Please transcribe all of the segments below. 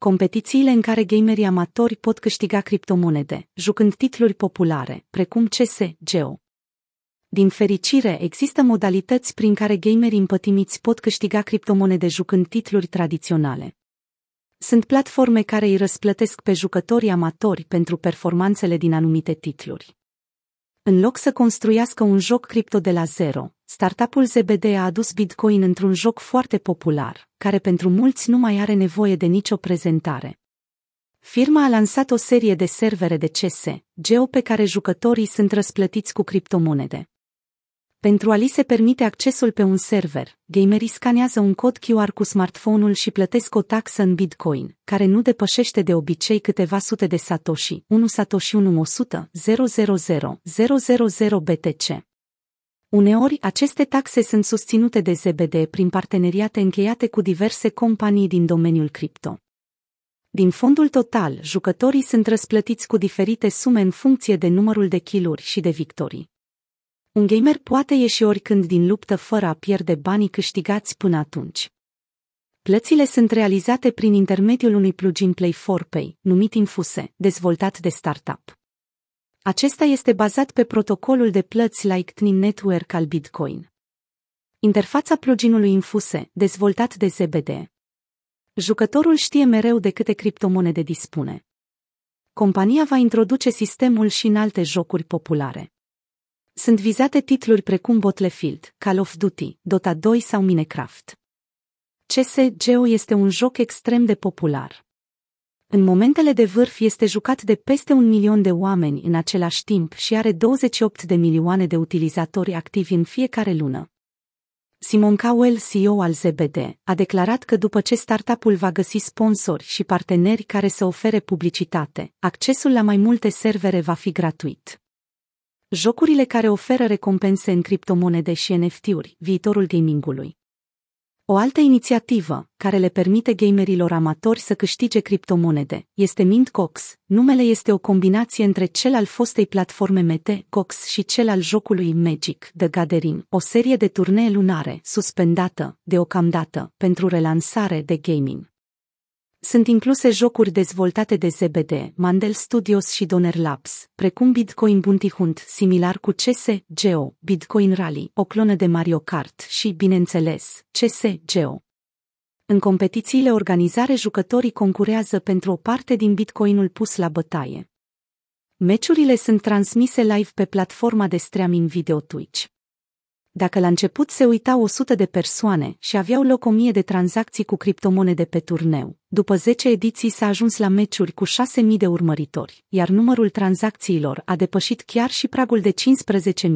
competițiile în care gamerii amatori pot câștiga criptomonede, jucând titluri populare, precum CS, Geo. Din fericire, există modalități prin care gamerii împătimiți pot câștiga criptomonede jucând titluri tradiționale. Sunt platforme care îi răsplătesc pe jucătorii amatori pentru performanțele din anumite titluri. În loc să construiască un joc cripto de la zero, startup-ul ZBD a adus Bitcoin într-un joc foarte popular, care pentru mulți nu mai are nevoie de nicio prezentare. Firma a lansat o serie de servere de CS, Geo pe care jucătorii sunt răsplătiți cu criptomonede. Pentru a li se permite accesul pe un server, gamerii scanează un cod QR cu smartphone-ul și plătesc o taxă în Bitcoin, care nu depășește de obicei câteva sute de satoshi, 1 satoshi 1 100 000 000 BTC. Uneori, aceste taxe sunt susținute de ZBD prin parteneriate încheiate cu diverse companii din domeniul cripto. Din fondul total, jucătorii sunt răsplătiți cu diferite sume în funcție de numărul de kill și de victorii. Un gamer poate ieși oricând din luptă fără a pierde banii câștigați până atunci. Plățile sunt realizate prin intermediul unui plugin Play 4 Pay, numit Infuse, dezvoltat de startup. Acesta este bazat pe protocolul de plăți Lightning Network al Bitcoin. Interfața pluginului Infuse, dezvoltat de ZBD. Jucătorul știe mereu de câte criptomonede dispune. Compania va introduce sistemul și în alte jocuri populare. Sunt vizate titluri precum Battlefield, Call of Duty, Dota 2 sau Minecraft. CSGO este un joc extrem de popular. În momentele de vârf este jucat de peste un milion de oameni în același timp și are 28 de milioane de utilizatori activi în fiecare lună. Simon Cowell, CEO al ZBD, a declarat că după ce startup-ul va găsi sponsori și parteneri care să ofere publicitate, accesul la mai multe servere va fi gratuit. Jocurile care oferă recompense în criptomonede și NFT-uri, viitorul gamingului. O altă inițiativă, care le permite gamerilor amatori să câștige criptomonede, este Mint Cox. Numele este o combinație între cel al fostei platforme Mete, Cox și cel al jocului Magic, The Gathering, o serie de turnee lunare, suspendată, deocamdată, pentru relansare de gaming. Sunt incluse jocuri dezvoltate de ZBD, Mandel Studios și Donor Labs, precum Bitcoin Bounty Hunt, similar cu CS Geo, Bitcoin Rally, o clonă de Mario Kart și, bineînțeles, CS Geo. În competițiile organizare jucătorii concurează pentru o parte din bitcoinul pus la bătaie. Meciurile sunt transmise live pe platforma de streaming video Twitch. Dacă la început se uitau 100 de persoane și aveau loc 1000 de tranzacții cu criptomonede pe turneu, după 10 ediții s-a ajuns la meciuri cu 6000 de urmăritori, iar numărul tranzacțiilor a depășit chiar și pragul de 15.000.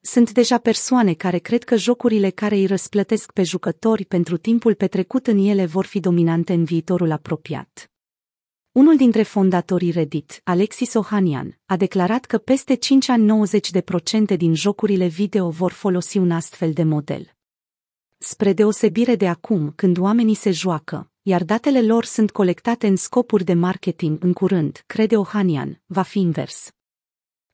Sunt deja persoane care cred că jocurile care îi răsplătesc pe jucători pentru timpul petrecut în ele vor fi dominante în viitorul apropiat. Unul dintre fondatorii Reddit, Alexis Ohanian, a declarat că peste 5 ani 90% din jocurile video vor folosi un astfel de model. Spre deosebire de acum, când oamenii se joacă, iar datele lor sunt colectate în scopuri de marketing în curând, crede Ohanian, va fi invers.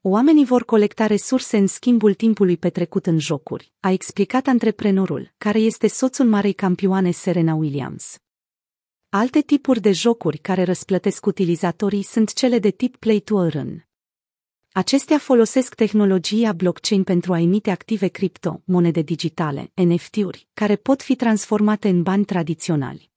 Oamenii vor colecta resurse în schimbul timpului petrecut în jocuri, a explicat antreprenorul, care este soțul marei campioane Serena Williams. Alte tipuri de jocuri care răsplătesc utilizatorii sunt cele de tip Play to Earn. Acestea folosesc tehnologia blockchain pentru a emite active cripto, monede digitale, NFT-uri, care pot fi transformate în bani tradiționali.